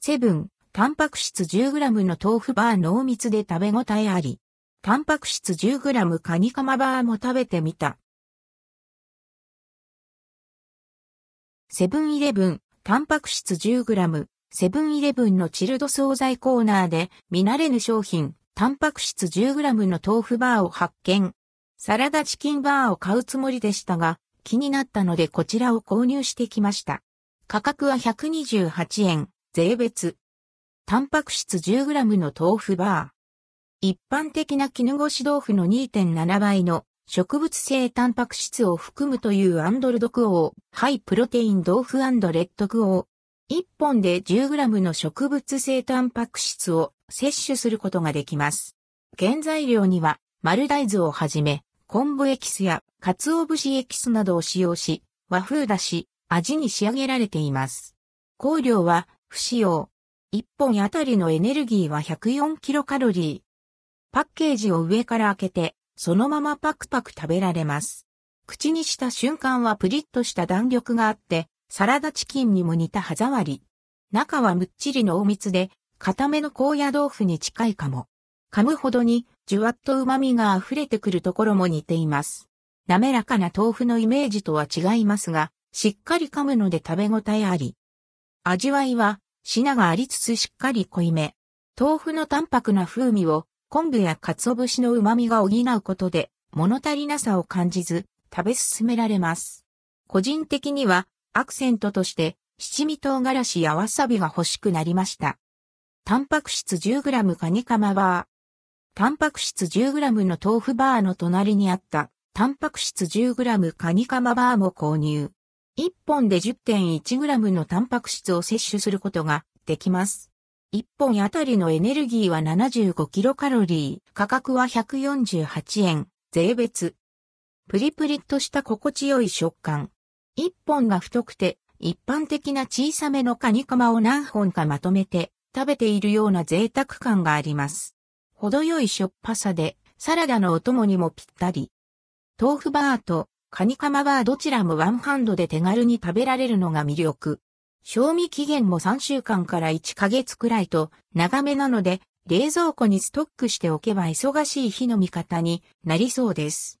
セブン、タンパク質 10g の豆腐バー濃密で食べ応えあり。タンパク質 10g カニカマバーも食べてみた。セブンイレブン、タンパク質 10g、セブンイレブンのチルド惣菜コーナーで見慣れぬ商品、タンパク質 10g の豆腐バーを発見。サラダチキンバーを買うつもりでしたが、気になったのでこちらを購入してきました。価格は128円、税別。タンパク質 10g の豆腐バー。一般的な絹ごし豆腐の2.7倍の植物性タンパク質を含むというアンドルドクオー、ハイプロテイン豆腐レッドクオー。1本で 10g の植物性タンパク質を摂取することができます。原材料には丸大豆をはじめ、昆布エキスや鰹節エキスなどを使用し、和風だし、味に仕上げられています。香料は不使用。1本あたりのエネルギーは104キロカロリー。パッケージを上から開けて、そのままパクパク食べられます。口にした瞬間はプリッとした弾力があって、サラダチキンにも似た歯触り。中はむっちり濃密で、固めの高野豆腐に近いかも。噛むほどに、じゅわっと旨味が溢れてくるところも似ています。滑らかな豆腐のイメージとは違いますが、しっかり噛むので食べ応えあり。味わいは、品がありつつしっかり濃いめ。豆腐の淡白な風味を昆布や鰹節の旨味が補うことで物足りなさを感じず食べ進められます。個人的にはアクセントとして七味唐辛子やわさびが欲しくなりました。タンパク質 10g カニカマバー。タンパク質 10g の豆腐バーの隣にあったタンパク質 10g カニカマバーも購入。1本で 10.1g のタンパク質を摂取することができます。1本あたりのエネルギーは75キロカロリー、価格は148円、税別。プリプリっとした心地よい食感。1本が太くて、一般的な小さめのカニカマを何本かまとめて食べているような贅沢感があります。程よいしょっぱさで、サラダのお供にもぴったり。豆腐バーとカニカマはどちらもワンハンドで手軽に食べられるのが魅力。賞味期限も3週間から1ヶ月くらいと長めなので、冷蔵庫にストックしておけば忙しい日の味方になりそうです。